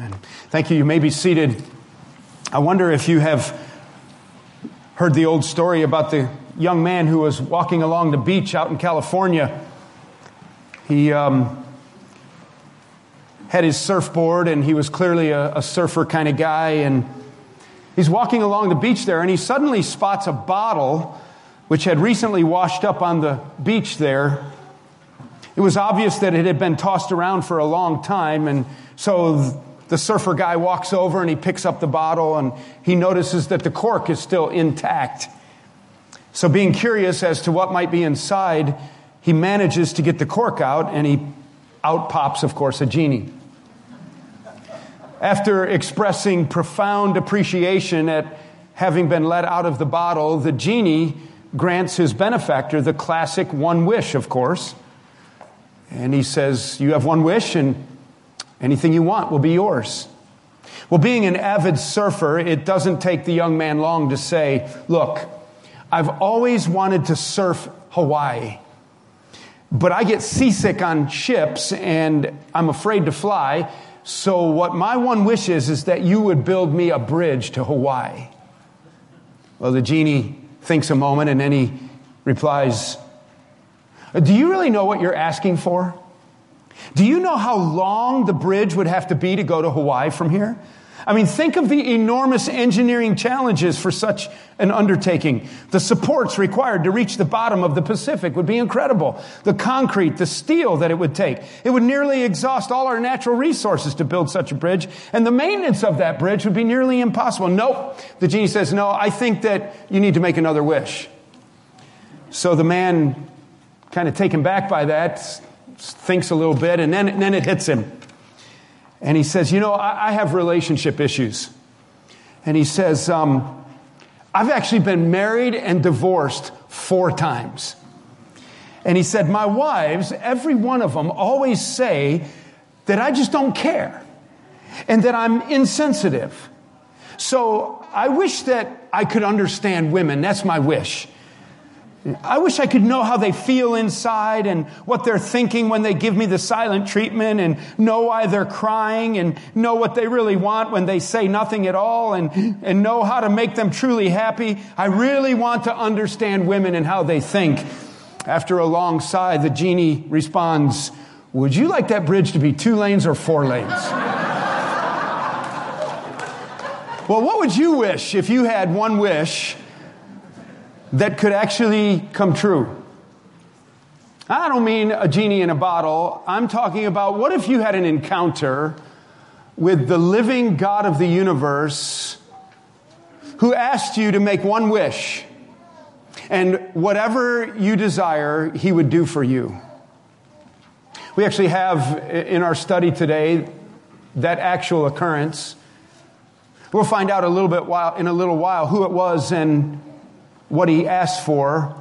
Amen. Thank you. You may be seated. I wonder if you have heard the old story about the young man who was walking along the beach out in California. He um, had his surfboard, and he was clearly a, a surfer kind of guy. And he's walking along the beach there, and he suddenly spots a bottle which had recently washed up on the beach there. It was obvious that it had been tossed around for a long time, and so the surfer guy walks over and he picks up the bottle and he notices that the cork is still intact. So, being curious as to what might be inside, he manages to get the cork out and he out pops, of course, a genie. After expressing profound appreciation at having been let out of the bottle, the genie grants his benefactor the classic one wish, of course. And he says, You have one wish, and Anything you want will be yours. Well, being an avid surfer, it doesn't take the young man long to say, Look, I've always wanted to surf Hawaii, but I get seasick on ships and I'm afraid to fly. So, what my one wish is, is that you would build me a bridge to Hawaii. Well, the genie thinks a moment and then he replies, Do you really know what you're asking for? Do you know how long the bridge would have to be to go to Hawaii from here? I mean, think of the enormous engineering challenges for such an undertaking. The supports required to reach the bottom of the Pacific would be incredible. The concrete, the steel that it would take. It would nearly exhaust all our natural resources to build such a bridge, and the maintenance of that bridge would be nearly impossible. Nope. The genie says, No, I think that you need to make another wish. So the man, kind of taken back by that, thinks a little bit, and then, and then it hits him. And he says, You know, I, I have relationship issues. And he says, um, I've actually been married and divorced four times. And he said, My wives, every one of them, always say that I just don't care and that I'm insensitive. So I wish that I could understand women. That's my wish. I wish I could know how they feel inside and what they're thinking when they give me the silent treatment and know why they're crying and know what they really want when they say nothing at all and, and know how to make them truly happy. I really want to understand women and how they think. After a long sigh, the genie responds, Would you like that bridge to be two lanes or four lanes? well, what would you wish if you had one wish? That could actually come true. I don't mean a genie in a bottle. I'm talking about what if you had an encounter with the living God of the universe who asked you to make one wish, and whatever you desire, he would do for you. We actually have in our study today that actual occurrence. We'll find out a little bit while, in a little while who it was and what he asked for.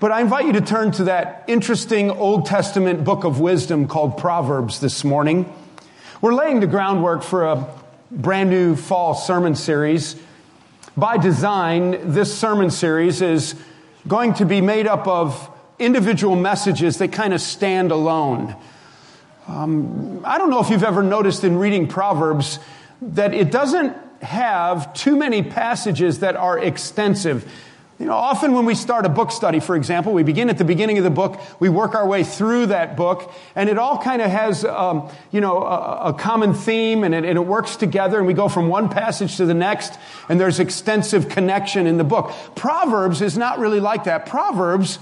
But I invite you to turn to that interesting Old Testament book of wisdom called Proverbs this morning. We're laying the groundwork for a brand new fall sermon series. By design, this sermon series is going to be made up of individual messages that kind of stand alone. Um, I don't know if you've ever noticed in reading Proverbs that it doesn't have too many passages that are extensive. You know, often when we start a book study, for example, we begin at the beginning of the book, we work our way through that book, and it all kind of has, um, you know, a, a common theme, and it, and it, works together, and we go from one passage to the next, and there's extensive connection in the book. Proverbs is not really like that. Proverbs,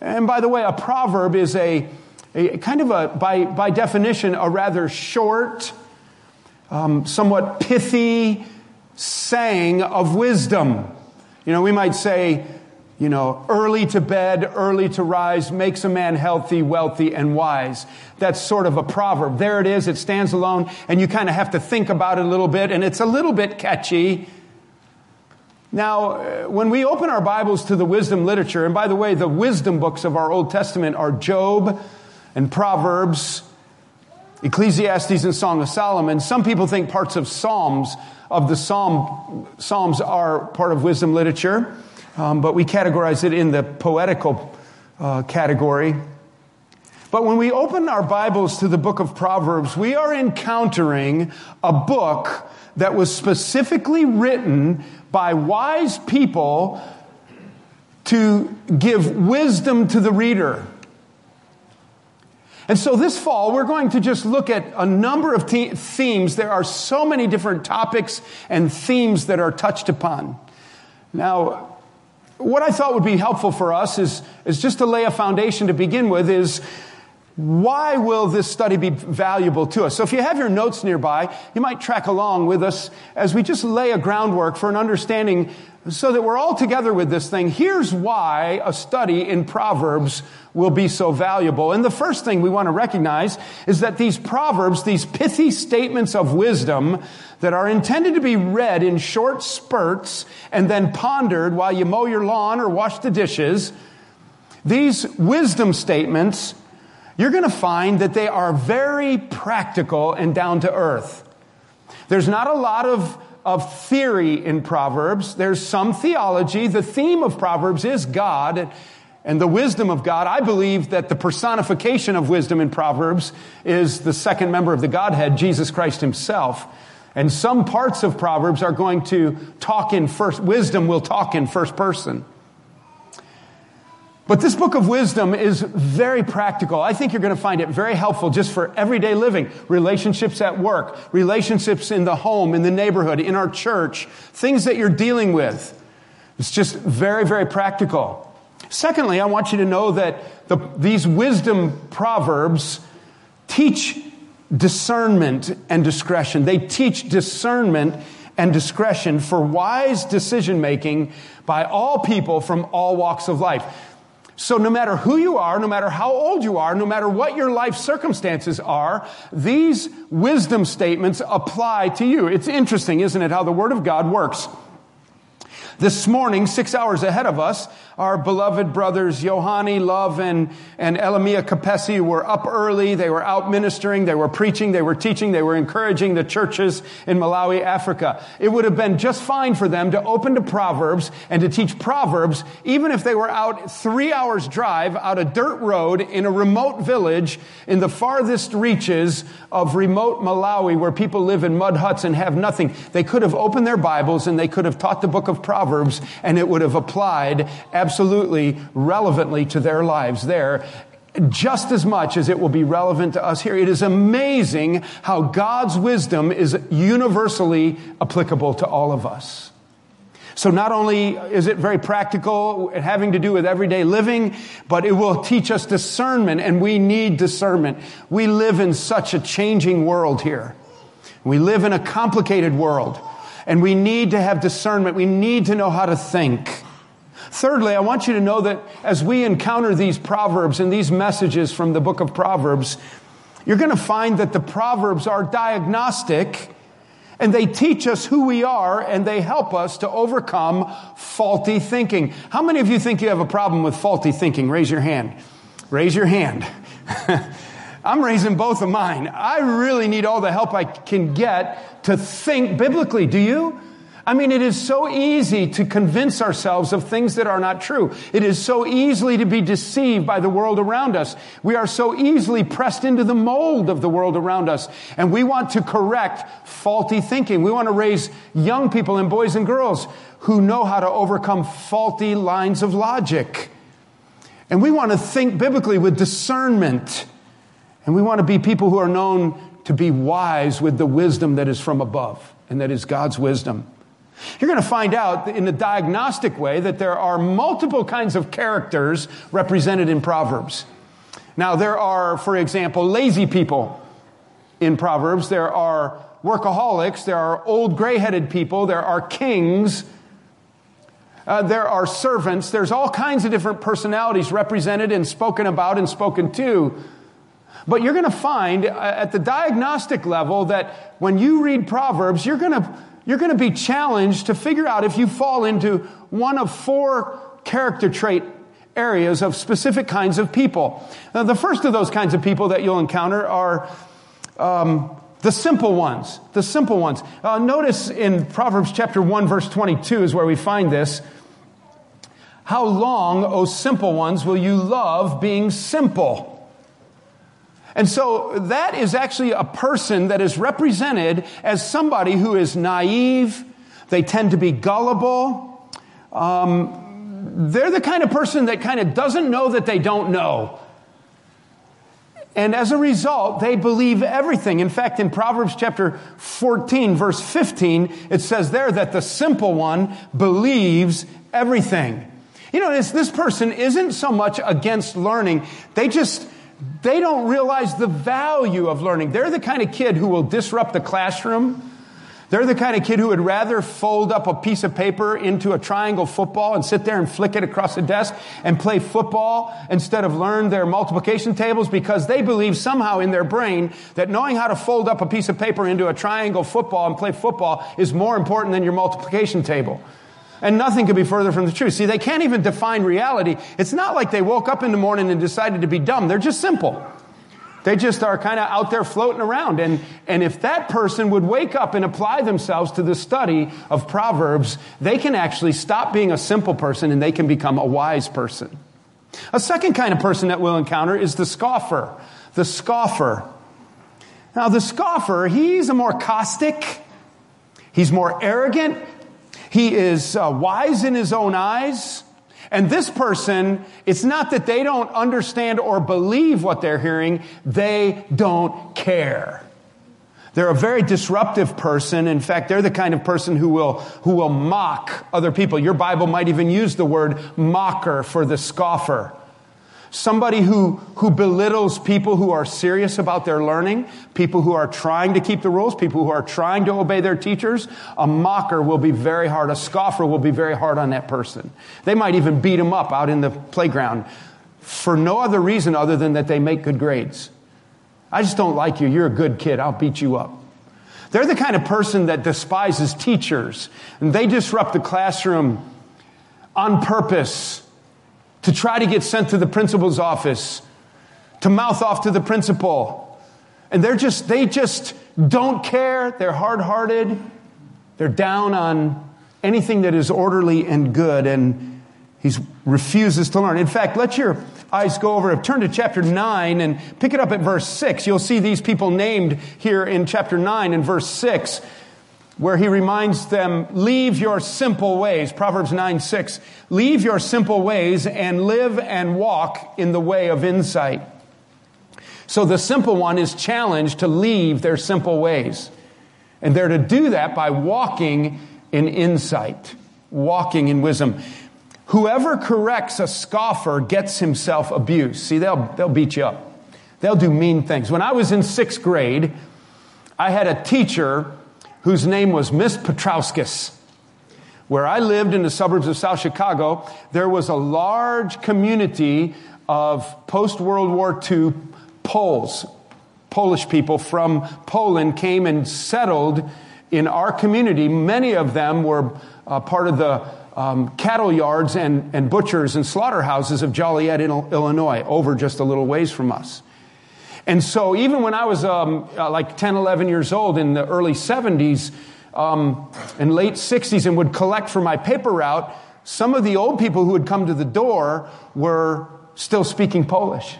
and by the way, a proverb is a, a kind of a, by, by definition, a rather short, um, somewhat pithy, saying of wisdom. You know, we might say, you know, early to bed, early to rise makes a man healthy, wealthy, and wise. That's sort of a proverb. There it is. It stands alone, and you kind of have to think about it a little bit, and it's a little bit catchy. Now, uh, when we open our Bibles to the wisdom literature, and by the way, the wisdom books of our Old Testament are Job and Proverbs, Ecclesiastes, and Song of Solomon. Some people think parts of Psalms of the Psalm, Psalms are part of wisdom literature, um, but we categorize it in the poetical uh, category. But when we open our Bibles to the book of Proverbs, we are encountering a book that was specifically written by wise people to give wisdom to the reader. And so this fall, we're going to just look at a number of te- themes. There are so many different topics and themes that are touched upon. Now, what I thought would be helpful for us is, is just to lay a foundation to begin with is why will this study be valuable to us? So if you have your notes nearby, you might track along with us as we just lay a groundwork for an understanding so that we're all together with this thing. Here's why a study in Proverbs will be so valuable. And the first thing we want to recognize is that these Proverbs, these pithy statements of wisdom that are intended to be read in short spurts and then pondered while you mow your lawn or wash the dishes, these wisdom statements you're going to find that they are very practical and down to earth. There's not a lot of, of theory in Proverbs. There's some theology. The theme of Proverbs is God and the wisdom of God. I believe that the personification of wisdom in Proverbs is the second member of the Godhead, Jesus Christ himself. And some parts of Proverbs are going to talk in first, wisdom will talk in first person. But this book of wisdom is very practical. I think you're going to find it very helpful just for everyday living, relationships at work, relationships in the home, in the neighborhood, in our church, things that you're dealing with. It's just very, very practical. Secondly, I want you to know that the, these wisdom proverbs teach discernment and discretion. They teach discernment and discretion for wise decision making by all people from all walks of life. So, no matter who you are, no matter how old you are, no matter what your life circumstances are, these wisdom statements apply to you. It's interesting, isn't it, how the Word of God works. This morning, six hours ahead of us, our beloved brothers Yohani Love and, and Elamia Capesi were up early. They were out ministering. They were preaching. They were teaching. They were encouraging the churches in Malawi, Africa. It would have been just fine for them to open to Proverbs and to teach Proverbs, even if they were out three hours drive out a dirt road in a remote village in the farthest reaches of remote Malawi where people live in mud huts and have nothing. They could have opened their Bibles and they could have taught the book of Proverbs and it would have applied absolutely relevantly to their lives there just as much as it will be relevant to us here. It is amazing how God's wisdom is universally applicable to all of us. So not only is it very practical, having to do with everyday living, but it will teach us discernment, and we need discernment. We live in such a changing world here. We live in a complicated world, and we need to have discernment. We need to know how to think. Thirdly, I want you to know that as we encounter these proverbs and these messages from the book of Proverbs, you're going to find that the proverbs are diagnostic and they teach us who we are and they help us to overcome faulty thinking. How many of you think you have a problem with faulty thinking? Raise your hand. Raise your hand. I'm raising both of mine. I really need all the help I can get to think biblically. Do you? I mean, it is so easy to convince ourselves of things that are not true. It is so easily to be deceived by the world around us. We are so easily pressed into the mold of the world around us. And we want to correct faulty thinking. We want to raise young people and boys and girls who know how to overcome faulty lines of logic. And we want to think biblically with discernment. And we want to be people who are known to be wise with the wisdom that is from above and that is God's wisdom. You're going to find out in a diagnostic way that there are multiple kinds of characters represented in Proverbs. Now, there are, for example, lazy people in Proverbs. There are workaholics. There are old gray headed people. There are kings. Uh, there are servants. There's all kinds of different personalities represented and spoken about and spoken to. But you're going to find uh, at the diagnostic level that when you read Proverbs, you're going to you're going to be challenged to figure out if you fall into one of four character trait areas of specific kinds of people. Now, the first of those kinds of people that you'll encounter are um, the simple ones. The simple ones. Uh, notice in Proverbs chapter 1, verse 22 is where we find this. How long, O simple ones, will you love being simple? And so that is actually a person that is represented as somebody who is naive. They tend to be gullible. Um, they're the kind of person that kind of doesn't know that they don't know. And as a result, they believe everything. In fact, in Proverbs chapter 14, verse 15, it says there that the simple one believes everything. You know, this, this person isn't so much against learning. They just, they don't realize the value of learning. They're the kind of kid who will disrupt the classroom they're the kind of kid who would rather fold up a piece of paper into a triangle football and sit there and flick it across the desk and play football instead of learn their multiplication tables because they believe somehow in their brain that knowing how to fold up a piece of paper into a triangle football and play football is more important than your multiplication table. And nothing could be further from the truth. See, they can't even define reality. It's not like they woke up in the morning and decided to be dumb. They're just simple. They just are kind of out there floating around. And, and if that person would wake up and apply themselves to the study of Proverbs, they can actually stop being a simple person and they can become a wise person. A second kind of person that we'll encounter is the scoffer. The scoffer. Now, the scoffer, he's a more caustic, he's more arrogant, he is uh, wise in his own eyes. And this person, it's not that they don't understand or believe what they're hearing, they don't care. They're a very disruptive person. In fact, they're the kind of person who will, who will mock other people. Your Bible might even use the word mocker for the scoffer. Somebody who, who belittles people who are serious about their learning, people who are trying to keep the rules, people who are trying to obey their teachers. A mocker will be very hard. A scoffer will be very hard on that person. They might even beat them up out in the playground for no other reason other than that they make good grades. I just don't like you. You're a good kid. I'll beat you up. They're the kind of person that despises teachers and they disrupt the classroom on purpose to try to get sent to the principal's office, to mouth off to the principal. And they're just, they just don't care. They're hard hearted. They're down on anything that is orderly and good. And he refuses to learn. In fact, let your eyes go over, turn to chapter 9 and pick it up at verse 6. You'll see these people named here in chapter 9 and verse 6 where he reminds them, leave your simple ways. Proverbs 9, 6. Leave your simple ways and live and walk in the way of insight. So the simple one is challenged to leave their simple ways. And they're to do that by walking in insight, walking in wisdom. Whoever corrects a scoffer gets himself abused. See, they'll, they'll beat you up. They'll do mean things. When I was in sixth grade, I had a teacher whose name was Miss Petrowskis. Where I lived in the suburbs of South Chicago, there was a large community of post World War II Poles. Polish people from Poland came and settled in our community. Many of them were uh, part of the um, cattle yards and, and butchers and slaughterhouses of Joliet, Illinois, over just a little ways from us. And so even when I was um, uh, like 10, 11 years old in the early 70s um, and late 60s and would collect for my paper route, some of the old people who had come to the door were still speaking Polish.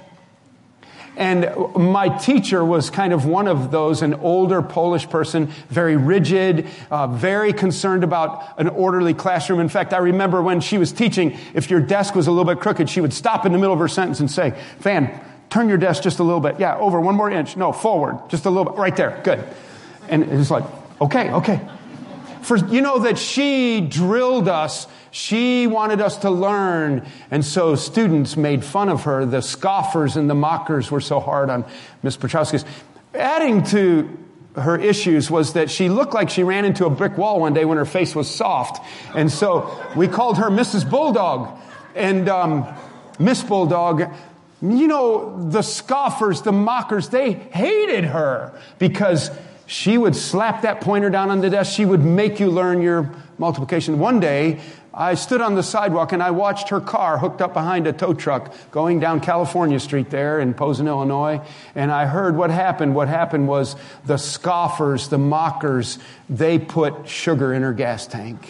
And my teacher was kind of one of those, an older Polish person, very rigid, uh, very concerned about an orderly classroom. In fact, I remember when she was teaching, if your desk was a little bit crooked, she would stop in the middle of her sentence and say, Fan, turn your desk just a little bit. Yeah, over one more inch. No, forward. Just a little bit. Right there. Good. And it's like, okay, okay. For, you know that she drilled us. She wanted us to learn. And so students made fun of her. The scoffers and the mockers were so hard on Miss Petrowskis. Adding to her issues was that she looked like she ran into a brick wall one day when her face was soft. And so we called her Mrs. Bulldog. And um, Miss Bulldog you know, the scoffers, the mockers, they hated her because she would slap that pointer down on the desk. She would make you learn your multiplication. One day, I stood on the sidewalk and I watched her car hooked up behind a tow truck going down California Street there in Posen, Illinois. And I heard what happened. What happened was the scoffers, the mockers, they put sugar in her gas tank.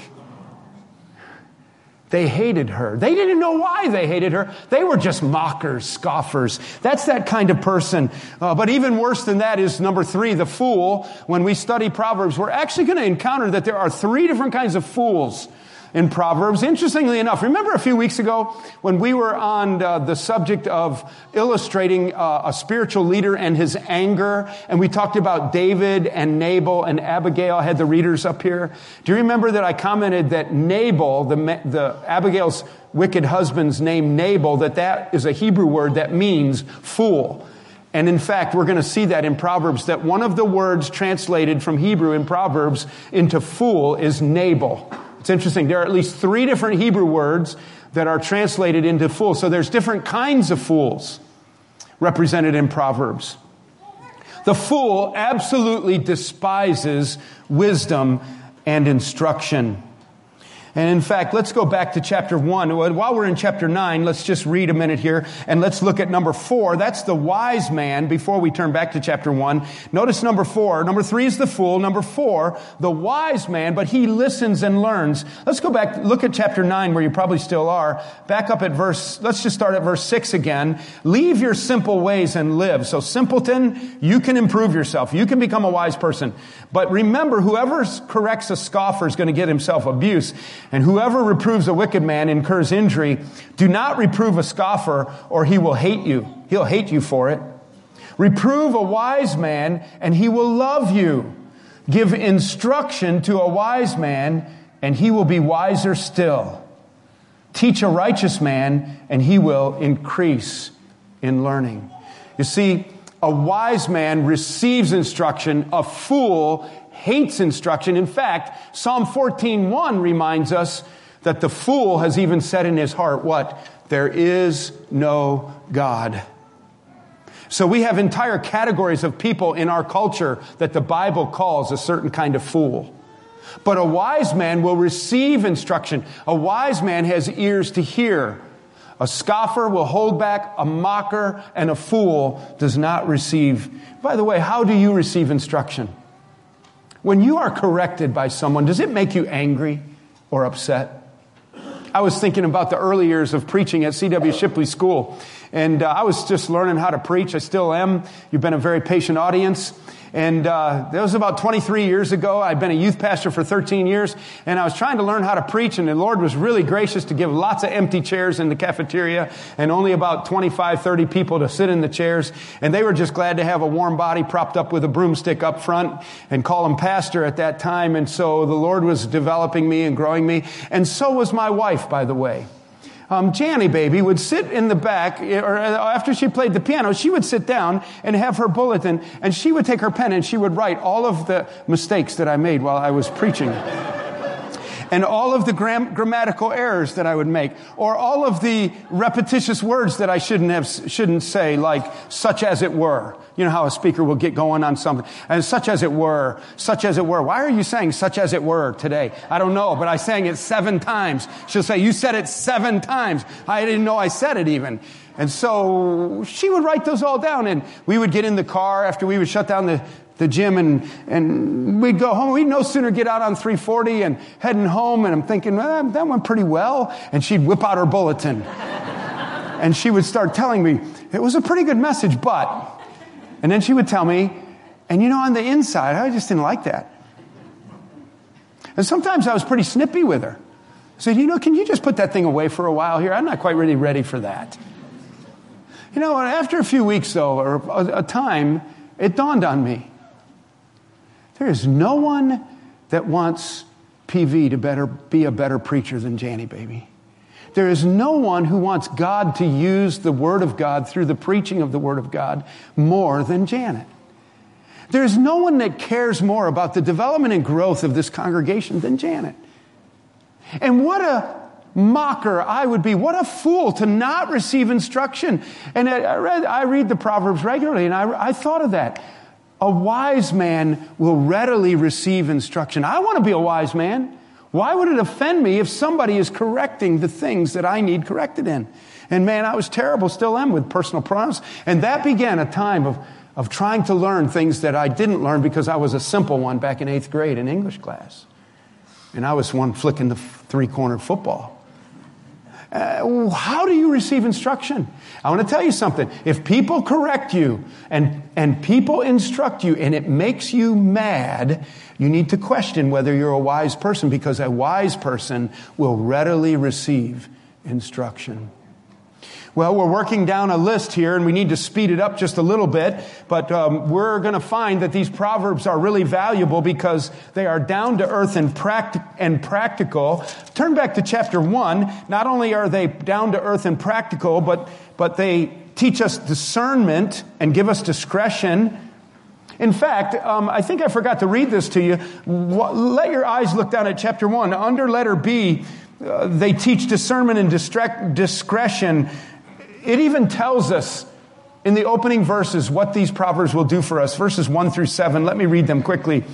They hated her. They didn't know why they hated her. They were just mockers, scoffers. That's that kind of person. Uh, but even worse than that is number three, the fool. When we study Proverbs, we're actually going to encounter that there are three different kinds of fools in Proverbs. Interestingly enough, remember a few weeks ago when we were on uh, the subject of illustrating uh, a spiritual leader and his anger, and we talked about David and Nabal and Abigail. I had the readers up here. Do you remember that I commented that Nabal, the, the Abigail's wicked husband's name Nabal, that that is a Hebrew word that means fool. And in fact, we're going to see that in Proverbs, that one of the words translated from Hebrew in Proverbs into fool is Nabal. It's interesting. There are at least three different Hebrew words that are translated into fool. So there's different kinds of fools represented in Proverbs. The fool absolutely despises wisdom and instruction. And in fact, let's go back to chapter one. While we're in chapter nine, let's just read a minute here and let's look at number four. That's the wise man before we turn back to chapter one. Notice number four. Number three is the fool. Number four, the wise man, but he listens and learns. Let's go back, look at chapter nine where you probably still are. Back up at verse, let's just start at verse six again. Leave your simple ways and live. So simpleton, you can improve yourself. You can become a wise person. But remember, whoever corrects a scoffer is going to get himself abuse. And whoever reproves a wicked man incurs injury. Do not reprove a scoffer or he will hate you. He'll hate you for it. Reprove a wise man and he will love you. Give instruction to a wise man and he will be wiser still. Teach a righteous man and he will increase in learning. You see, a wise man receives instruction. A fool hates instruction. In fact, Psalm 14:1 reminds us that the fool has even said in his heart, what? There is no God. So we have entire categories of people in our culture that the Bible calls a certain kind of fool. But a wise man will receive instruction. A wise man has ears to hear. A scoffer will hold back, a mocker and a fool does not receive. By the way, how do you receive instruction? When you are corrected by someone, does it make you angry or upset? I was thinking about the early years of preaching at C.W. Shipley School, and uh, I was just learning how to preach. I still am. You've been a very patient audience. And uh, that was about 23 years ago. I'd been a youth pastor for 13 years, and I was trying to learn how to preach, and the Lord was really gracious to give lots of empty chairs in the cafeteria and only about 25, 30 people to sit in the chairs. And they were just glad to have a warm body propped up with a broomstick up front and call him pastor at that time. And so the Lord was developing me and growing me. And so was my wife, by the way um, Janny baby would sit in the back, eh, or uh, after she played the piano, she would sit down and have her bulletin, and she would take her pen and she would write all of the mistakes that I made while I was preaching. And all of the gram- grammatical errors that I would make, or all of the repetitious words that I shouldn't have, shouldn't say, like such as it were. You know how a speaker will get going on something. And such as it were, such as it were. Why are you saying such as it were today? I don't know, but I sang it seven times. She'll say, you said it seven times. I didn't know I said it even. And so she would write those all down and we would get in the car after we would shut down the, the gym and, and we'd go home. We'd no sooner get out on 340 and heading home and I'm thinking, well, that went pretty well. And she'd whip out her bulletin. and she would start telling me, it was a pretty good message, but and then she would tell me, and you know, on the inside, I just didn't like that. And sometimes I was pretty snippy with her. I said, you know, can you just put that thing away for a while here? I'm not quite really ready for that. You know, after a few weeks, though, or a time, it dawned on me. There is no one that wants PV to better, be a better preacher than Janny, baby. There is no one who wants God to use the Word of God through the preaching of the Word of God more than Janet. There's no one that cares more about the development and growth of this congregation than Janet. And what a mocker I would be. What a fool to not receive instruction. And I, read, I read the Proverbs regularly, and I, I thought of that. A wise man will readily receive instruction. I want to be a wise man. Why would it offend me if somebody is correcting the things that I need corrected in? And man, I was terrible, still am with personal pronouns. And that began a time of, of trying to learn things that I didn't learn because I was a simple one back in eighth grade in English class. And I was one flicking the three corner football. Uh, how do you receive instruction? I want to tell you something. If people correct you and, and people instruct you and it makes you mad, you need to question whether you're a wise person because a wise person will readily receive instruction. Well, we're working down a list here and we need to speed it up just a little bit, but um, we're going to find that these proverbs are really valuable because they are down to earth and, and practical. Turn back to chapter one. Not only are they down to earth and practical, but, but they teach us discernment and give us discretion. In fact, um, I think I forgot to read this to you. Let your eyes look down at chapter one. Under letter B, uh, they teach discernment and distre- discretion it even tells us in the opening verses what these proverbs will do for us. Verses 1 through 7. Let me read them quickly.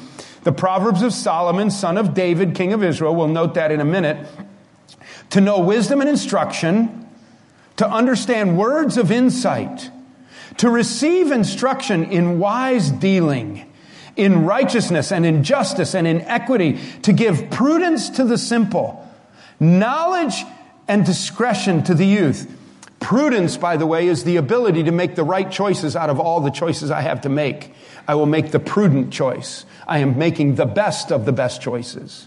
The Proverbs of Solomon, son of David, king of Israel, we'll note that in a minute. To know wisdom and instruction, to understand words of insight, to receive instruction in wise dealing, in righteousness and in justice and in equity, to give prudence to the simple, knowledge and discretion to the youth. Prudence, by the way, is the ability to make the right choices out of all the choices I have to make. I will make the prudent choice. I am making the best of the best choices.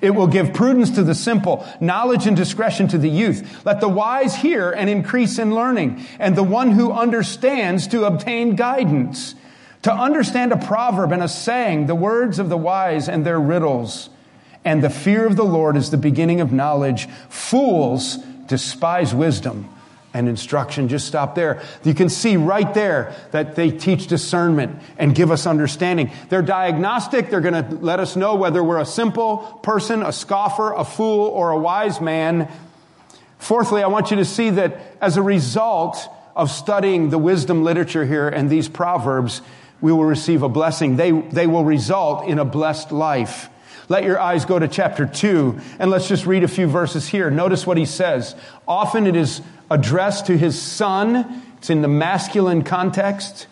It will give prudence to the simple, knowledge and discretion to the youth. Let the wise hear and increase in learning, and the one who understands to obtain guidance. To understand a proverb and a saying, the words of the wise and their riddles. And the fear of the Lord is the beginning of knowledge. Fools despise wisdom and instruction. Just stop there. You can see right there that they teach discernment and give us understanding. They're diagnostic. They're going to let us know whether we're a simple person, a scoffer, a fool, or a wise man. Fourthly, I want you to see that as a result of studying the wisdom literature here and these proverbs, we will receive a blessing. They, they will result in a blessed life. Let your eyes go to chapter 2, and let's just read a few verses here. Notice what he says. Often it is addressed to his son, it's in the masculine context.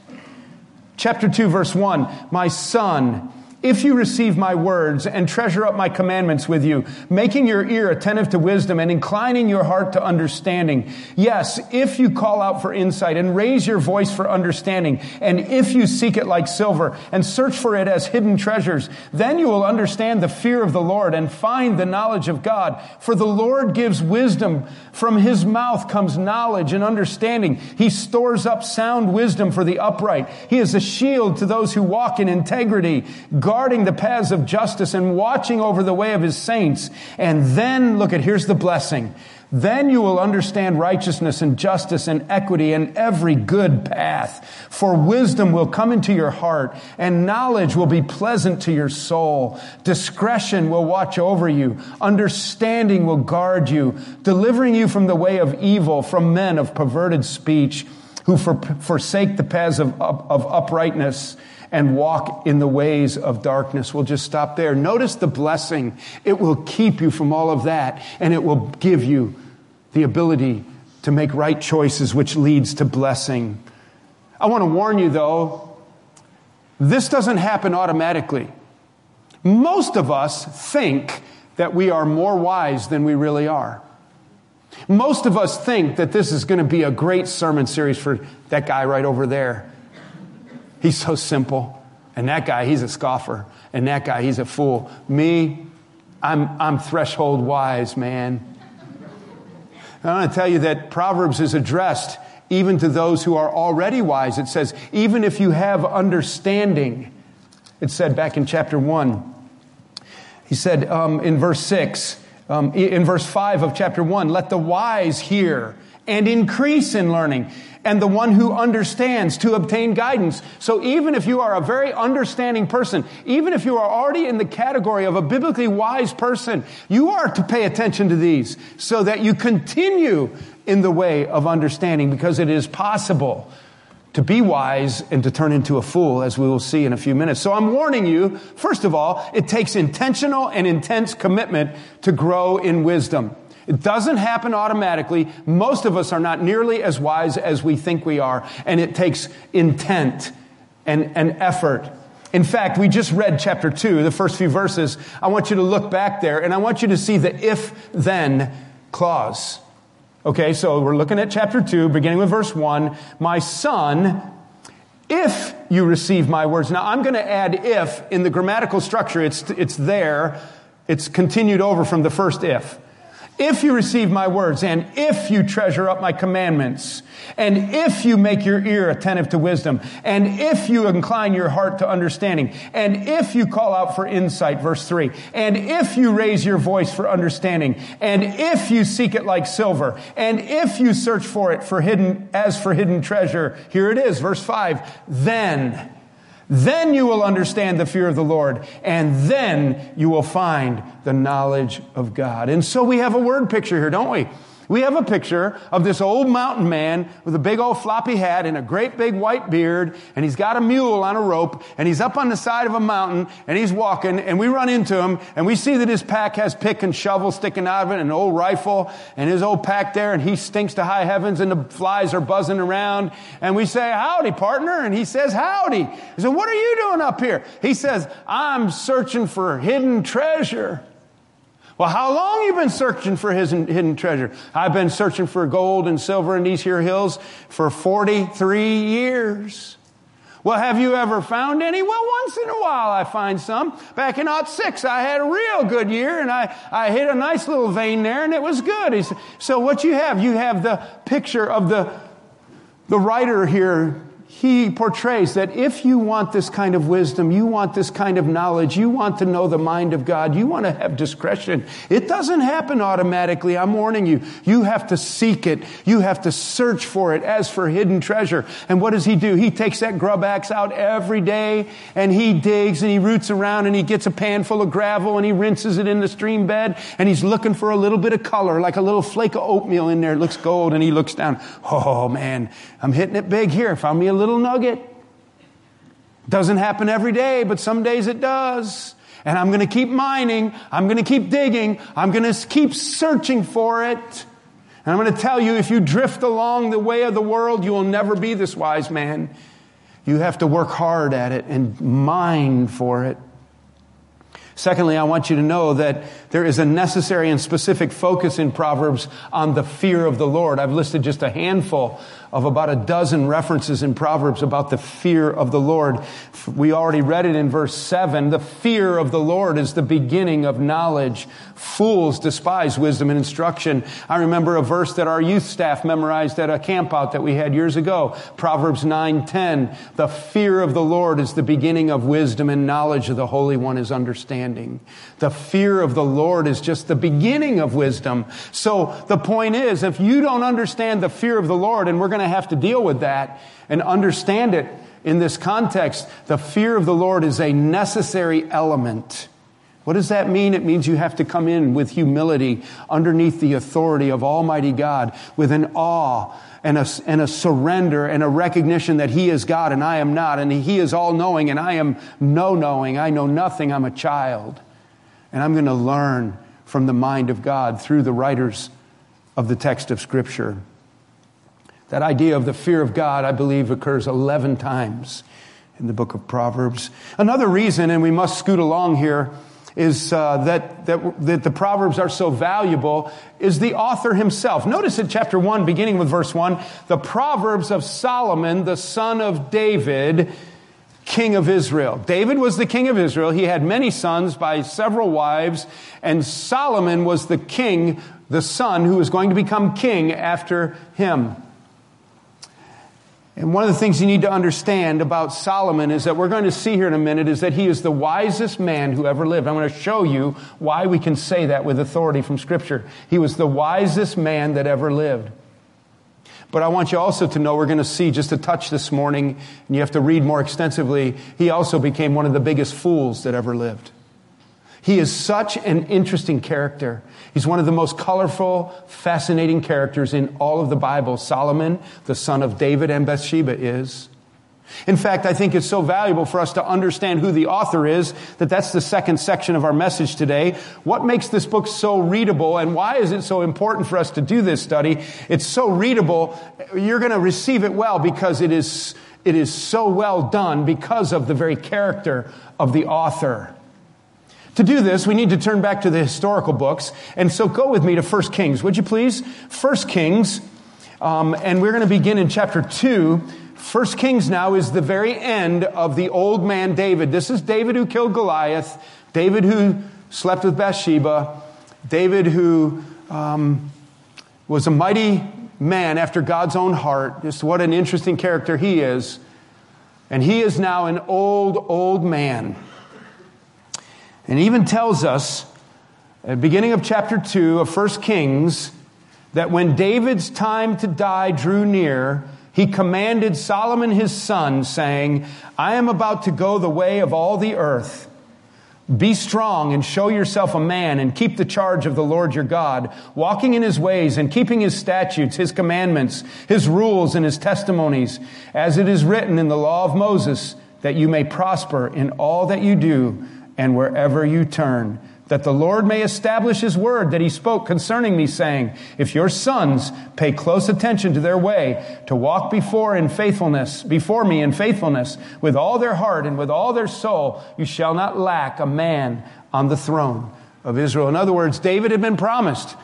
Chapter 2, verse 1 My son, if you receive my words and treasure up my commandments with you, making your ear attentive to wisdom and inclining your heart to understanding. Yes, if you call out for insight and raise your voice for understanding, and if you seek it like silver and search for it as hidden treasures, then you will understand the fear of the Lord and find the knowledge of God. For the Lord gives wisdom. From his mouth comes knowledge and understanding. He stores up sound wisdom for the upright. He is a shield to those who walk in integrity guarding the paths of justice and watching over the way of his saints. And then, look at, here's the blessing. Then you will understand righteousness and justice and equity and every good path. For wisdom will come into your heart and knowledge will be pleasant to your soul. Discretion will watch over you. Understanding will guard you, delivering you from the way of evil, from men of perverted speech who forsake the paths of, of uprightness and walk in the ways of darkness. We'll just stop there. Notice the blessing. It will keep you from all of that, and it will give you the ability to make right choices, which leads to blessing. I want to warn you, though, this doesn't happen automatically. Most of us think that we are more wise than we really are. Most of us think that this is going to be a great sermon series for that guy right over there. He's so simple. And that guy, he's a scoffer. And that guy, he's a fool. Me, I'm, I'm threshold wise, man. I want to tell you that Proverbs is addressed even to those who are already wise. It says, even if you have understanding, it said back in chapter 1. He said um, in verse 6, um, in verse 5 of chapter 1, let the wise hear and increase in learning and the one who understands to obtain guidance. So even if you are a very understanding person, even if you are already in the category of a biblically wise person, you are to pay attention to these so that you continue in the way of understanding because it is possible to be wise and to turn into a fool, as we will see in a few minutes. So I'm warning you, first of all, it takes intentional and intense commitment to grow in wisdom. It doesn't happen automatically. Most of us are not nearly as wise as we think we are, and it takes intent and, and effort. In fact, we just read chapter 2, the first few verses. I want you to look back there, and I want you to see the if then clause. Okay, so we're looking at chapter 2, beginning with verse 1. My son, if you receive my words. Now, I'm going to add if in the grammatical structure. It's, it's there. It's continued over from the first if. If you receive my words, and if you treasure up my commandments, and if you make your ear attentive to wisdom, and if you incline your heart to understanding, and if you call out for insight, verse 3, and if you raise your voice for understanding, and if you seek it like silver, and if you search for it for hidden, as for hidden treasure, here it is, verse 5, then, then you will understand the fear of the Lord, and then you will find the knowledge of God. And so we have a word picture here, don't we? We have a picture of this old mountain man with a big old floppy hat and a great big white beard, and he's got a mule on a rope, and he's up on the side of a mountain, and he's walking, and we run into him, and we see that his pack has pick and shovel sticking out of it, and an old rifle, and his old pack there, and he stinks to high heavens, and the flies are buzzing around, and we say, howdy, partner, and he says, howdy. He said, what are you doing up here? He says, I'm searching for hidden treasure. Well, how long you been searching for his hidden treasure? I've been searching for gold and silver in these here hills for 43 years. Well, have you ever found any? Well, once in a while I find some. Back in 06, I had a real good year and I, I hit a nice little vein there and it was good. So what you have, you have the picture of the, the writer here he portrays that if you want this kind of wisdom, you want this kind of knowledge, you want to know the mind of God, you want to have discretion, it doesn't happen automatically. I'm warning you. You have to seek it. You have to search for it as for hidden treasure. And what does he do? He takes that grub axe out every day and he digs and he roots around and he gets a pan full of gravel and he rinses it in the stream bed and he's looking for a little bit of color, like a little flake of oatmeal in there. It looks gold and he looks down. Oh man, I'm hitting it big here. Found me a little little nugget. Doesn't happen every day, but some days it does. And I'm going to keep mining. I'm going to keep digging. I'm going to keep searching for it. And I'm going to tell you if you drift along the way of the world, you will never be this wise man. You have to work hard at it and mine for it. Secondly, I want you to know that there is a necessary and specific focus in Proverbs on the fear of the Lord. I've listed just a handful of about a dozen references in Proverbs about the fear of the Lord. We already read it in verse 7. The fear of the Lord is the beginning of knowledge. Fools despise wisdom and instruction. I remember a verse that our youth staff memorized at a campout that we had years ago. Proverbs 9:10. The fear of the Lord is the beginning of wisdom and knowledge of the Holy One is understanding. The fear of the Lord is just the beginning of wisdom. So the point is, if you don't understand the fear of the Lord, and we're going to have to deal with that and understand it in this context, the fear of the Lord is a necessary element. What does that mean? It means you have to come in with humility underneath the authority of Almighty God, with an awe and a, and a surrender and a recognition that He is God and I am not, and He is all knowing and I am no knowing. I know nothing. I'm a child. And I'm going to learn from the mind of God through the writers of the text of Scripture. That idea of the fear of God, I believe, occurs 11 times in the book of Proverbs. Another reason, and we must scoot along here, is uh, that, that, that the Proverbs are so valuable is the author himself. Notice in chapter 1, beginning with verse 1, the Proverbs of Solomon, the son of David, king of Israel. David was the king of Israel. He had many sons by several wives, and Solomon was the king, the son who was going to become king after him. And one of the things you need to understand about Solomon is that we're going to see here in a minute is that he is the wisest man who ever lived. I'm going to show you why we can say that with authority from Scripture. He was the wisest man that ever lived. But I want you also to know we're going to see just a touch this morning, and you have to read more extensively. He also became one of the biggest fools that ever lived. He is such an interesting character. He's one of the most colorful, fascinating characters in all of the Bible. Solomon, the son of David and Bathsheba, is. In fact, I think it's so valuable for us to understand who the author is that that's the second section of our message today. What makes this book so readable and why is it so important for us to do this study? It's so readable. You're going to receive it well because it is, it is so well done because of the very character of the author. To do this, we need to turn back to the historical books. And so go with me to 1 Kings, would you please? 1 Kings, um, and we're going to begin in chapter 2. 1 Kings now is the very end of the old man David. This is David who killed Goliath, David who slept with Bathsheba, David who um, was a mighty man after God's own heart. Just what an interesting character he is. And he is now an old, old man. And even tells us at beginning of chapter 2 of 1 Kings that when David's time to die drew near, he commanded Solomon his son, saying, I am about to go the way of all the earth. Be strong and show yourself a man and keep the charge of the Lord your God, walking in his ways and keeping his statutes, his commandments, his rules, and his testimonies, as it is written in the law of Moses, that you may prosper in all that you do and wherever you turn that the Lord may establish his word that he spoke concerning me, saying, If your sons pay close attention to their way, to walk before in faithfulness, before me in faithfulness, with all their heart and with all their soul, you shall not lack a man on the throne of Israel. In other words, David had been promised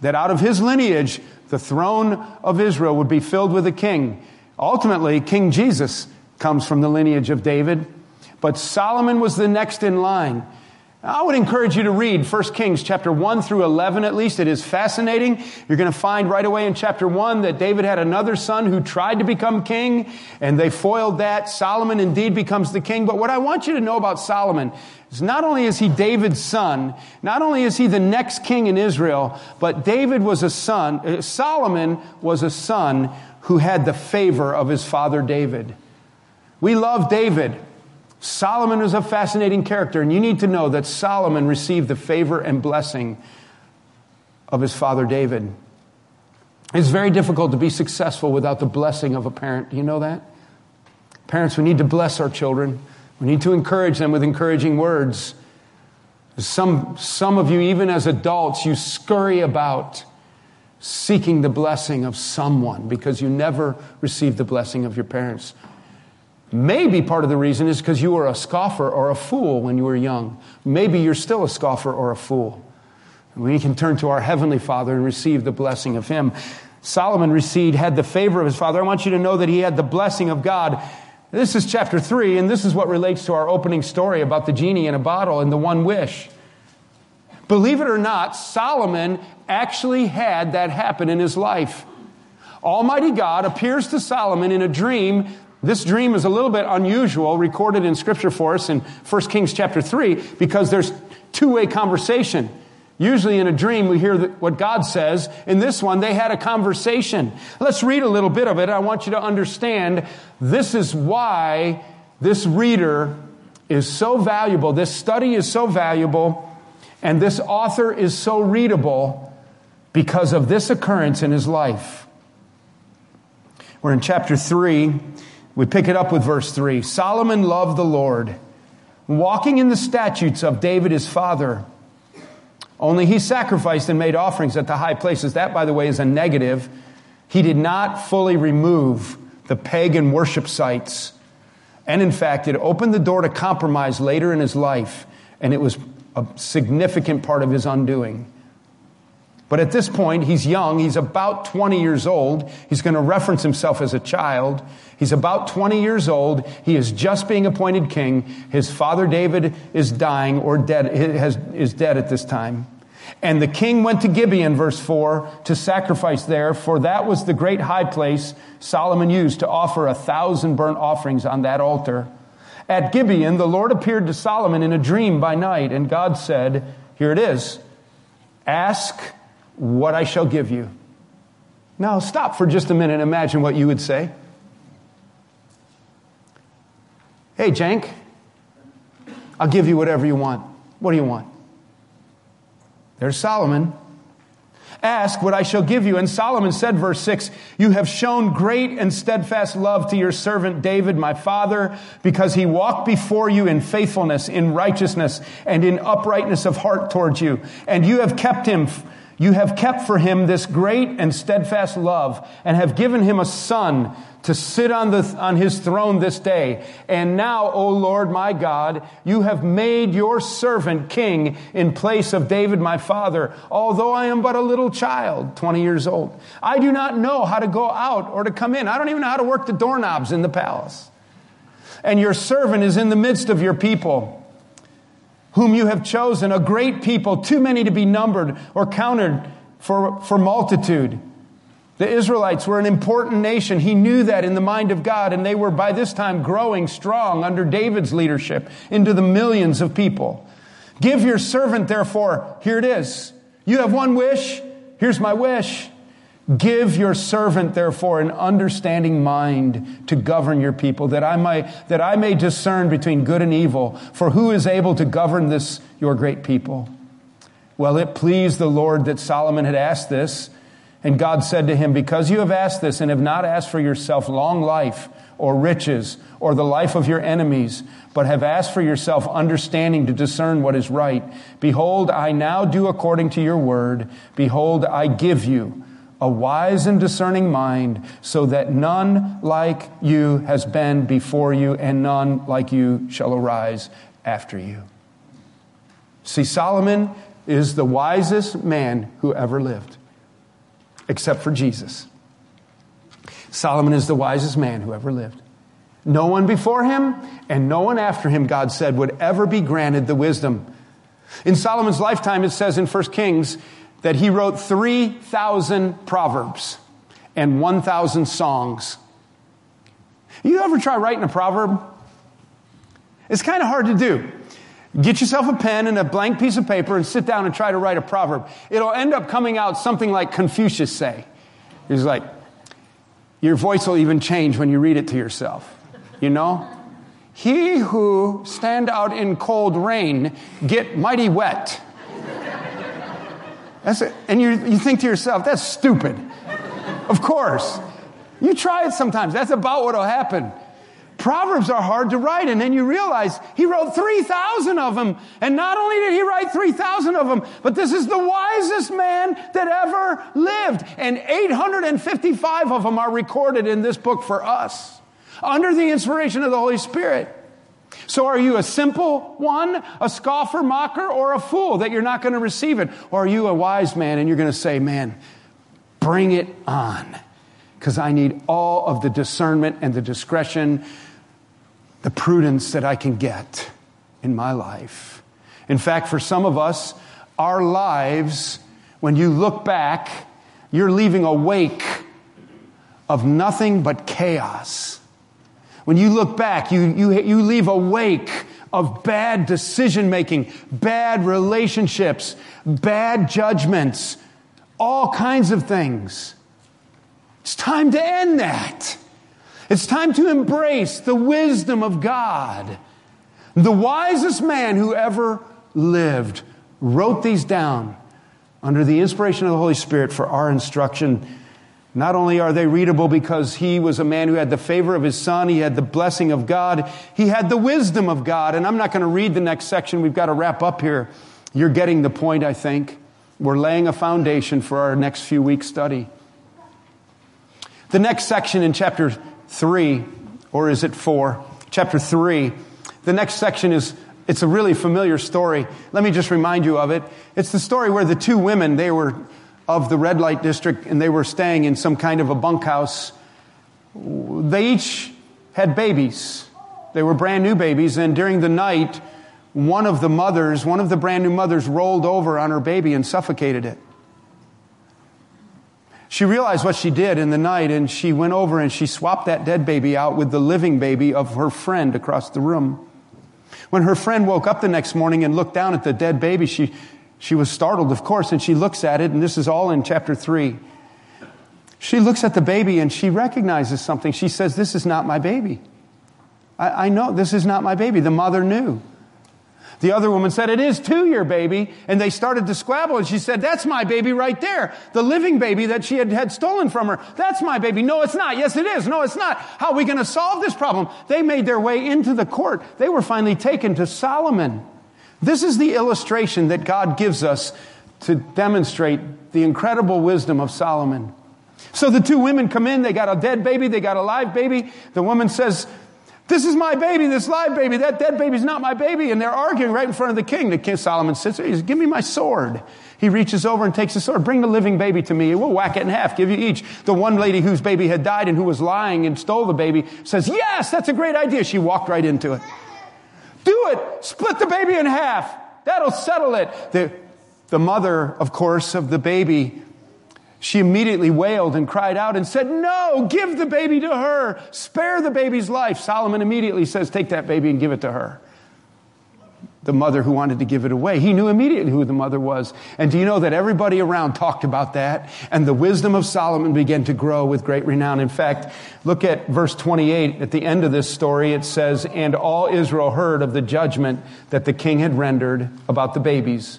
that out of his lineage, the throne of Israel would be filled with a king. Ultimately, King Jesus comes from the lineage of David, but Solomon was the next in line. I would encourage you to read 1 Kings chapter 1 through 11 at least. It is fascinating. You're going to find right away in chapter 1 that David had another son who tried to become king and they foiled that. Solomon indeed becomes the king. But what I want you to know about Solomon is not only is he David's son, not only is he the next king in Israel, but David was a son, uh, Solomon was a son who had the favor of his father David. We love David. Solomon is a fascinating character, and you need to know that Solomon received the favor and blessing of his father David. It's very difficult to be successful without the blessing of a parent. Do you know that? Parents, we need to bless our children. We need to encourage them with encouraging words. Some, some of you, even as adults, you scurry about seeking the blessing of someone because you never received the blessing of your parents. Maybe part of the reason is because you were a scoffer or a fool when you were young. Maybe you're still a scoffer or a fool. We can turn to our Heavenly Father and receive the blessing of Him. Solomon received, had the favor of his father. I want you to know that he had the blessing of God. This is chapter 3, and this is what relates to our opening story about the genie in a bottle and the one wish. Believe it or not, Solomon actually had that happen in his life. Almighty God appears to Solomon in a dream this dream is a little bit unusual, recorded in scripture for us in 1 Kings chapter 3, because there's two-way conversation. Usually in a dream, we hear what God says. In this one, they had a conversation. Let's read a little bit of it. I want you to understand this is why this reader is so valuable. This study is so valuable, and this author is so readable because of this occurrence in his life. We're in chapter 3. We pick it up with verse 3. Solomon loved the Lord, walking in the statutes of David his father. Only he sacrificed and made offerings at the high places. That, by the way, is a negative. He did not fully remove the pagan worship sites. And in fact, it opened the door to compromise later in his life, and it was a significant part of his undoing. But at this point, he's young. He's about 20 years old. He's going to reference himself as a child. He's about 20 years old. He is just being appointed king. His father David is dying or dead, has, is dead at this time. And the king went to Gibeon, verse 4, to sacrifice there, for that was the great high place Solomon used to offer a thousand burnt offerings on that altar. At Gibeon, the Lord appeared to Solomon in a dream by night, and God said, Here it is. Ask what I shall give you. Now, stop for just a minute and imagine what you would say. Hey, Jank, I'll give you whatever you want. What do you want? There's Solomon. Ask what I shall give you. And Solomon said, verse 6, You have shown great and steadfast love to your servant David, my father, because he walked before you in faithfulness, in righteousness, and in uprightness of heart towards you. And you have kept him You have kept for him this great and steadfast love and have given him a son to sit on, the, on his throne this day. And now, O Lord my God, you have made your servant king in place of David my father, although I am but a little child, 20 years old. I do not know how to go out or to come in. I don't even know how to work the doorknobs in the palace. And your servant is in the midst of your people whom you have chosen, a great people, too many to be numbered or counted for, for multitude. The Israelites were an important nation. He knew that in the mind of God, and they were by this time growing strong under David's leadership into the millions of people. Give your servant, therefore, here it is. You have one wish. Here's my wish. Give your servant, therefore, an understanding mind to govern your people, that I, may, that I may discern between good and evil. For who is able to govern this, your great people? Well, it pleased the Lord that Solomon had asked this. And God said to him, Because you have asked this and have not asked for yourself long life or riches or the life of your enemies, but have asked for yourself understanding to discern what is right, behold, I now do according to your word. Behold, I give you a wise and discerning mind, so that none like you has been before you, and none like you shall arise after you. See, Solomon is the wisest man who ever lived, except for Jesus. Solomon is the wisest man who ever lived. No one before him and no one after him, God said, would ever be granted the wisdom. In Solomon's lifetime, it says in 1 Kings, that he wrote 3,000 proverbs and 1,000 songs. You ever try writing a proverb? It's kind of hard to do. Get yourself a pen and a blank piece of paper and sit down and try to write a proverb. It'll end up coming out something like Confucius say. He's like, your voice will even change when you read it to yourself. You know? He who stand out in cold rain get mighty wet. That's it. And you, you think to yourself, that's stupid. Of course. You try it sometimes. That's about what will happen. Proverbs are hard to write, and then you realize he wrote 3,000 of them. And not only did he write 3,000 of them, but this is the wisest man that ever lived. And 855 of them are recorded in this book for us under the inspiration of the Holy Spirit. So are you a simple one, a scoffer, mocker, or a fool that you're not going to receive it? Or are you a wise man and you're going to say, man, bring it on? Because I need all of the discernment and the discretion, the prudence that I can get in my life. In fact, for some of us, our lives, when you look back, you're leaving a wake of nothing but chaos when you look back, you, you, you leave a wake of bad decision making, bad relationships, bad judgments, all kinds of things. It's time to end that. It's time to embrace the wisdom of God. The wisest man who ever lived wrote these down under the inspiration of the Holy Spirit for our instruction not only are they readable because he was a man who had the favor of his son, he had the blessing of God, he had the wisdom of God. And I'm not going to read the next section. We've got to wrap up here. You're getting the point, I think. We're laying a foundation for our next few weeks' study. The next section in chapter 3, or is it 4? Chapter 3. The next section is it's a really familiar story. Let me just remind you of it. It's the story where the two women, they were of the red light district and they were staying in some kind of a bunkhouse. They each had babies. They were brand new babies, and during the night, one of the mothers, one of the brand new mothers, rolled over on her baby and suffocated it. She realized what she did in the night, and she went over and she swapped that dead baby out with the living baby of her friend across the room. When her friend woke up the next morning and looked down at the dead baby, she, she was startled, of course, and she looks at it, and this is all in chapter 3. She looks at the baby and she recognizes something. She says, This is not my baby. I, I know this is not my baby. The mother knew. The other woman said, It is too your baby. And they started to squabble. And she said, That's my baby right there. The living baby that she had, had stolen from her. That's my baby. No, it's not. Yes, it is. No, it's not. How are we going to solve this problem? They made their way into the court. They were finally taken to Solomon. This is the illustration that God gives us to demonstrate the incredible wisdom of Solomon. So the two women come in, they got a dead baby, they got a live baby. The woman says, This is my baby, this live baby, that dead baby's not my baby. And they're arguing right in front of the king. The king Solomon sits there, he says, Give me my sword. He reaches over and takes the sword. Bring the living baby to me. We'll whack it in half, give you each. The one lady whose baby had died and who was lying and stole the baby says, Yes, that's a great idea. She walked right into it. Do it. Split the baby in half. That'll settle it. The, the mother, of course, of the baby, she immediately wailed and cried out and said, No, give the baby to her. Spare the baby's life. Solomon immediately says, Take that baby and give it to her the mother who wanted to give it away. He knew immediately who the mother was. And do you know that everybody around talked about that? And the wisdom of Solomon began to grow with great renown. In fact, look at verse 28. At the end of this story, it says, And all Israel heard of the judgment that the king had rendered about the babies.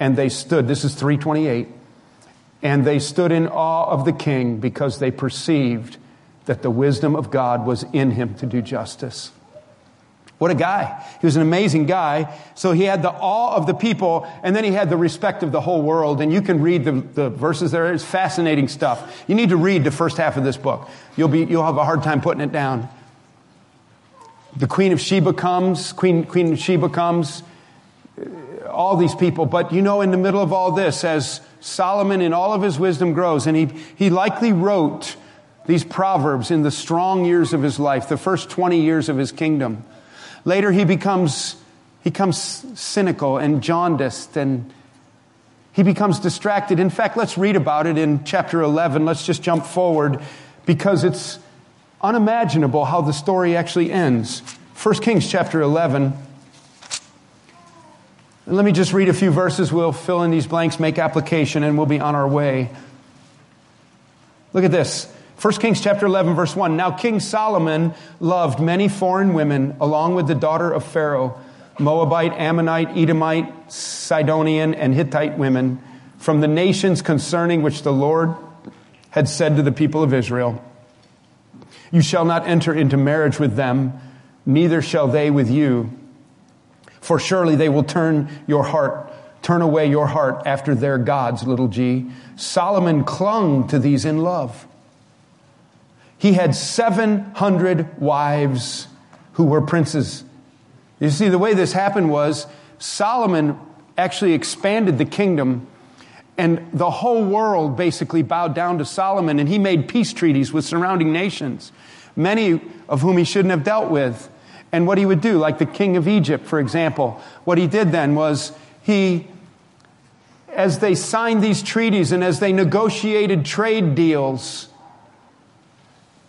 And they stood, this is 328, and they stood in awe of the king because they perceived that the wisdom of God was in him to do justice. What a guy. He was an amazing guy. So he had the awe of the people, and then he had the respect of the whole world. And you can read the, the verses there. It's fascinating stuff. You need to read the first half of this book. You'll, be, you'll have a hard time putting it down. The Queen of Sheba comes, Queen, Queen of Sheba comes, uh, all these people. But you know, in the middle of all this, as Solomon in all of his wisdom grows, and he, he likely wrote these proverbs in the strong years of his life, the first 20 years of his kingdom. Later, he becomes, he becomes cynical and jaundiced and he becomes distracted. In fact, let's read about it in chapter 11. Let's just jump forward because it's unimaginable how the story actually ends. 1 Kings chapter 11. And let me just read a few verses. We'll fill in these blanks, make application, and we'll be on our way. Look at this. 1 Kings chapter 11 verse 1. Now King Solomon loved many foreign women along with the daughter of Pharaoh, Moabite, Ammonite, Edomite, Sidonian, and Hittite women from the nations concerning which the Lord had said to the people of Israel, You shall not enter into marriage with them, neither shall they with you. For surely they will turn your heart, turn away your heart after their gods, little g. Solomon clung to these in love. He had 700 wives who were princes. You see, the way this happened was Solomon actually expanded the kingdom, and the whole world basically bowed down to Solomon, and he made peace treaties with surrounding nations, many of whom he shouldn't have dealt with. And what he would do, like the king of Egypt, for example, what he did then was he, as they signed these treaties and as they negotiated trade deals,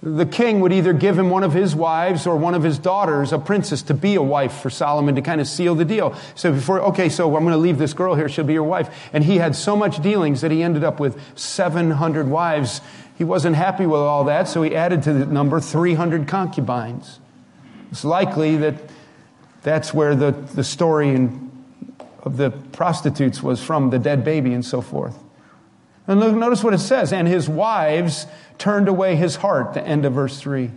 the king would either give him one of his wives or one of his daughters, a princess, to be a wife for Solomon to kind of seal the deal. So before, okay, so I'm going to leave this girl here, she'll be your wife. And he had so much dealings that he ended up with 700 wives. He wasn't happy with all that, so he added to the number 300 concubines. It's likely that that's where the, the story in, of the prostitutes was from, the dead baby and so forth. And look, notice what it says. And his wives turned away his heart, the end of verse 3.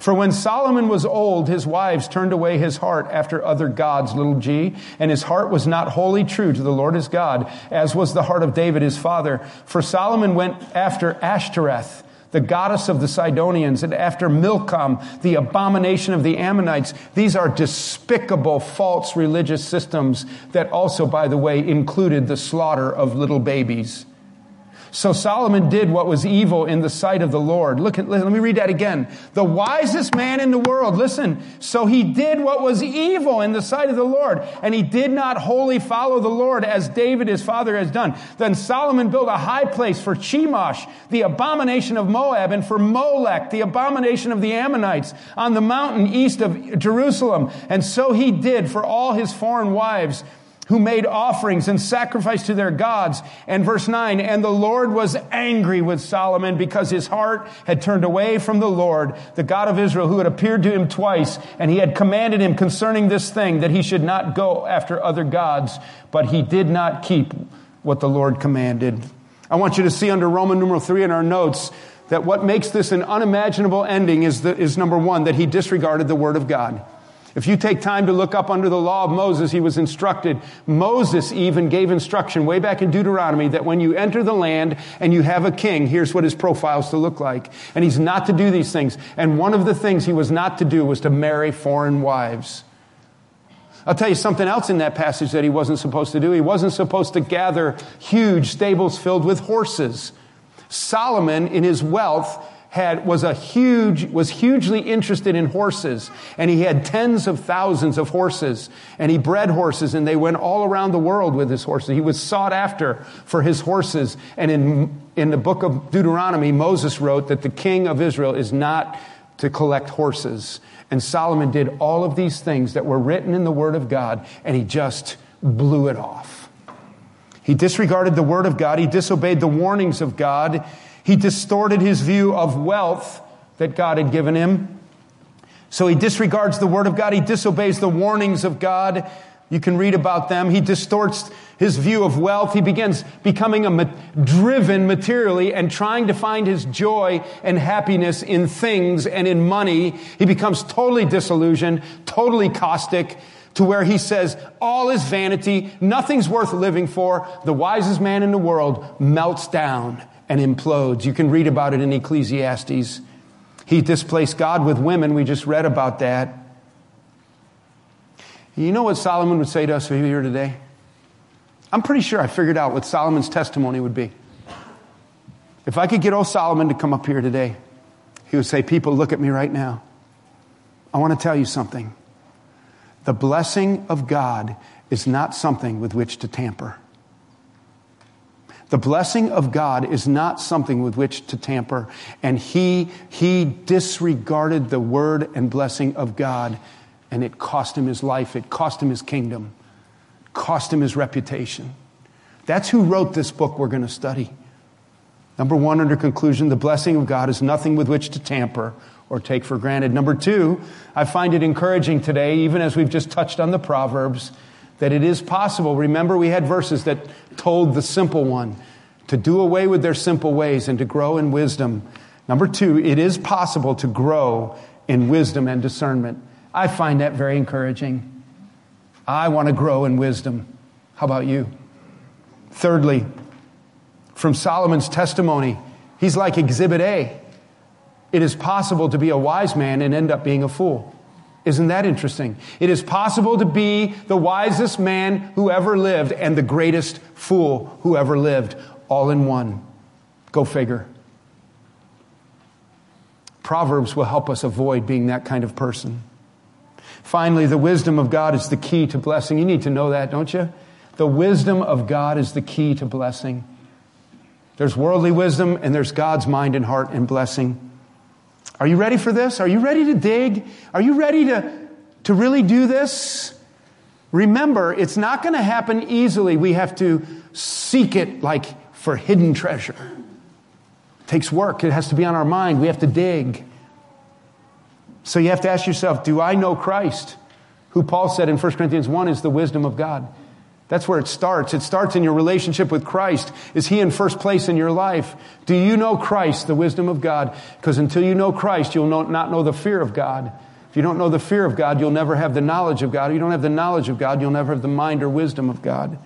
For when Solomon was old, his wives turned away his heart after other gods, little g, and his heart was not wholly true to the Lord his God, as was the heart of David his father. For Solomon went after Ashtoreth, the goddess of the Sidonians, and after Milcom, the abomination of the Ammonites. These are despicable false religious systems that also, by the way, included the slaughter of little babies. So Solomon did what was evil in the sight of the Lord. Look at, let me read that again. The wisest man in the world, listen. So he did what was evil in the sight of the Lord, and he did not wholly follow the Lord as David his father has done. Then Solomon built a high place for Chemosh, the abomination of Moab, and for Molech, the abomination of the Ammonites, on the mountain east of Jerusalem. And so he did for all his foreign wives who made offerings and sacrificed to their gods. And verse 9, and the Lord was angry with Solomon because his heart had turned away from the Lord, the God of Israel, who had appeared to him twice, and he had commanded him concerning this thing that he should not go after other gods, but he did not keep what the Lord commanded. I want you to see under Roman numeral 3 in our notes that what makes this an unimaginable ending is, the, is number one, that he disregarded the word of God. If you take time to look up under the law of Moses, he was instructed. Moses even gave instruction way back in Deuteronomy that when you enter the land and you have a king, here's what his profile is to look like. And he's not to do these things. And one of the things he was not to do was to marry foreign wives. I'll tell you something else in that passage that he wasn't supposed to do. He wasn't supposed to gather huge stables filled with horses. Solomon, in his wealth, had, was a huge, was hugely interested in horses. And he had tens of thousands of horses. And he bred horses and they went all around the world with his horses. He was sought after for his horses. And in, in the book of Deuteronomy, Moses wrote that the king of Israel is not to collect horses. And Solomon did all of these things that were written in the Word of God, and he just blew it off. He disregarded the Word of God, he disobeyed the warnings of God, he distorted his view of wealth that God had given him. So he disregards the Word of God, he disobeys the warnings of God. You can read about them. He distorts his view of wealth. He begins becoming a ma- driven materially and trying to find his joy and happiness in things and in money. He becomes totally disillusioned, totally caustic, to where he says, all is vanity, nothing's worth living for. The wisest man in the world melts down and implodes. You can read about it in Ecclesiastes. He displaced God with women. We just read about that. You know what Solomon would say to us if he were here today? I'm pretty sure I figured out what Solomon's testimony would be. If I could get old Solomon to come up here today, he would say, People, look at me right now. I want to tell you something. The blessing of God is not something with which to tamper. The blessing of God is not something with which to tamper. And he, he disregarded the word and blessing of God, and it cost him his life, it cost him his kingdom, cost him his reputation. That's who wrote this book we're going to study. Number one, under conclusion, the blessing of God is nothing with which to tamper or take for granted. Number two, I find it encouraging today, even as we've just touched on the Proverbs, that it is possible. Remember, we had verses that told the simple one to do away with their simple ways and to grow in wisdom. Number two, it is possible to grow in wisdom and discernment. I find that very encouraging. I want to grow in wisdom. How about you? Thirdly, from Solomon's testimony, he's like Exhibit A. It is possible to be a wise man and end up being a fool. Isn't that interesting? It is possible to be the wisest man who ever lived and the greatest fool who ever lived, all in one. Go figure. Proverbs will help us avoid being that kind of person. Finally, the wisdom of God is the key to blessing. You need to know that, don't you? The wisdom of God is the key to blessing. There's worldly wisdom and there's God's mind and heart and blessing. Are you ready for this? Are you ready to dig? Are you ready to, to really do this? Remember, it's not going to happen easily. We have to seek it like for hidden treasure. It takes work. It has to be on our mind. We have to dig. So you have to ask yourself, do I know Christ? Who Paul said in 1 Corinthians 1 is the wisdom of God. That's where it starts. It starts in your relationship with Christ. Is He in first place in your life? Do you know Christ, the wisdom of God? Because until you know Christ, you'll not know the fear of God. If you don't know the fear of God, you'll never have the knowledge of God. If you don't have the knowledge of God, you'll never have the mind or wisdom of God.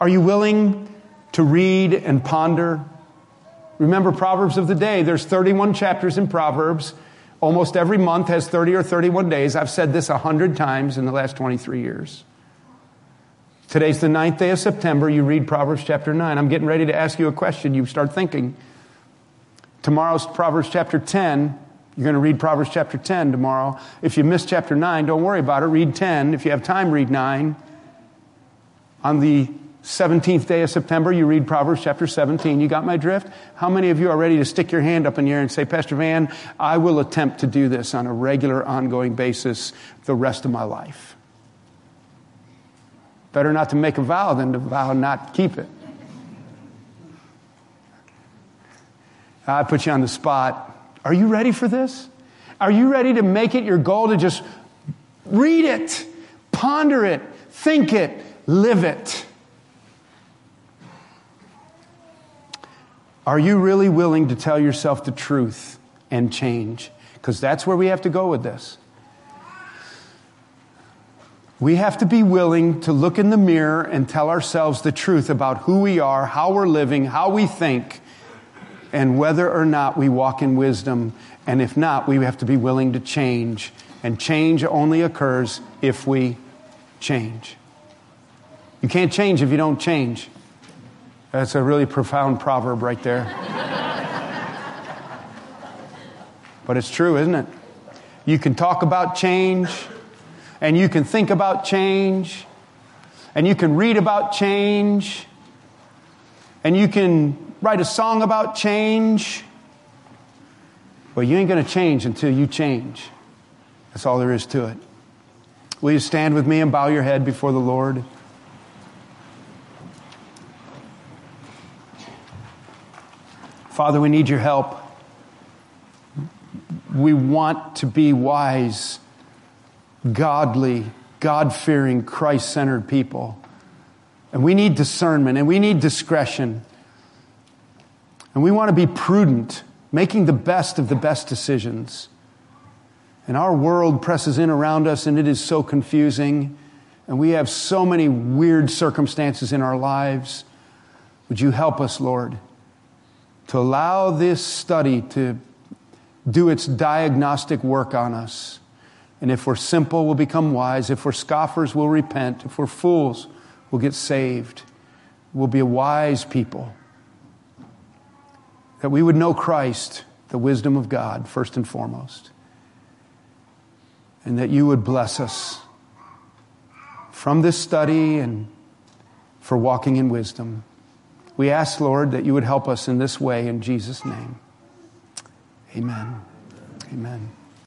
Are you willing to read and ponder? Remember Proverbs of the day. There's 31 chapters in Proverbs. Almost every month has 30 or 31 days. I've said this a hundred times in the last 23 years. Today's the ninth day of September. You read Proverbs chapter 9. I'm getting ready to ask you a question. You start thinking. Tomorrow's Proverbs chapter 10. You're going to read Proverbs chapter 10 tomorrow. If you miss chapter 9, don't worry about it. Read 10. If you have time, read 9. On the 17th day of September, you read Proverbs chapter 17. You got my drift? How many of you are ready to stick your hand up in the air and say, Pastor Van, I will attempt to do this on a regular, ongoing basis the rest of my life? Better not to make a vow than to vow not keep it. I put you on the spot. Are you ready for this? Are you ready to make it your goal to just read it, ponder it, think it, live it? Are you really willing to tell yourself the truth and change? Because that's where we have to go with this. We have to be willing to look in the mirror and tell ourselves the truth about who we are, how we're living, how we think, and whether or not we walk in wisdom. And if not, we have to be willing to change. And change only occurs if we change. You can't change if you don't change. That's a really profound proverb right there. but it's true, isn't it? You can talk about change, and you can think about change, and you can read about change, and you can write a song about change. Well, you ain't going to change until you change. That's all there is to it. Will you stand with me and bow your head before the Lord? Father, we need your help. We want to be wise, godly, God fearing, Christ centered people. And we need discernment and we need discretion. And we want to be prudent, making the best of the best decisions. And our world presses in around us and it is so confusing. And we have so many weird circumstances in our lives. Would you help us, Lord, to allow this study to do its diagnostic work on us. And if we're simple, we'll become wise. If we're scoffers, we'll repent. If we're fools, we'll get saved. We'll be a wise people. That we would know Christ, the wisdom of God, first and foremost. And that you would bless us from this study and for walking in wisdom. We ask, Lord, that you would help us in this way in Jesus' name. Amen. Amen.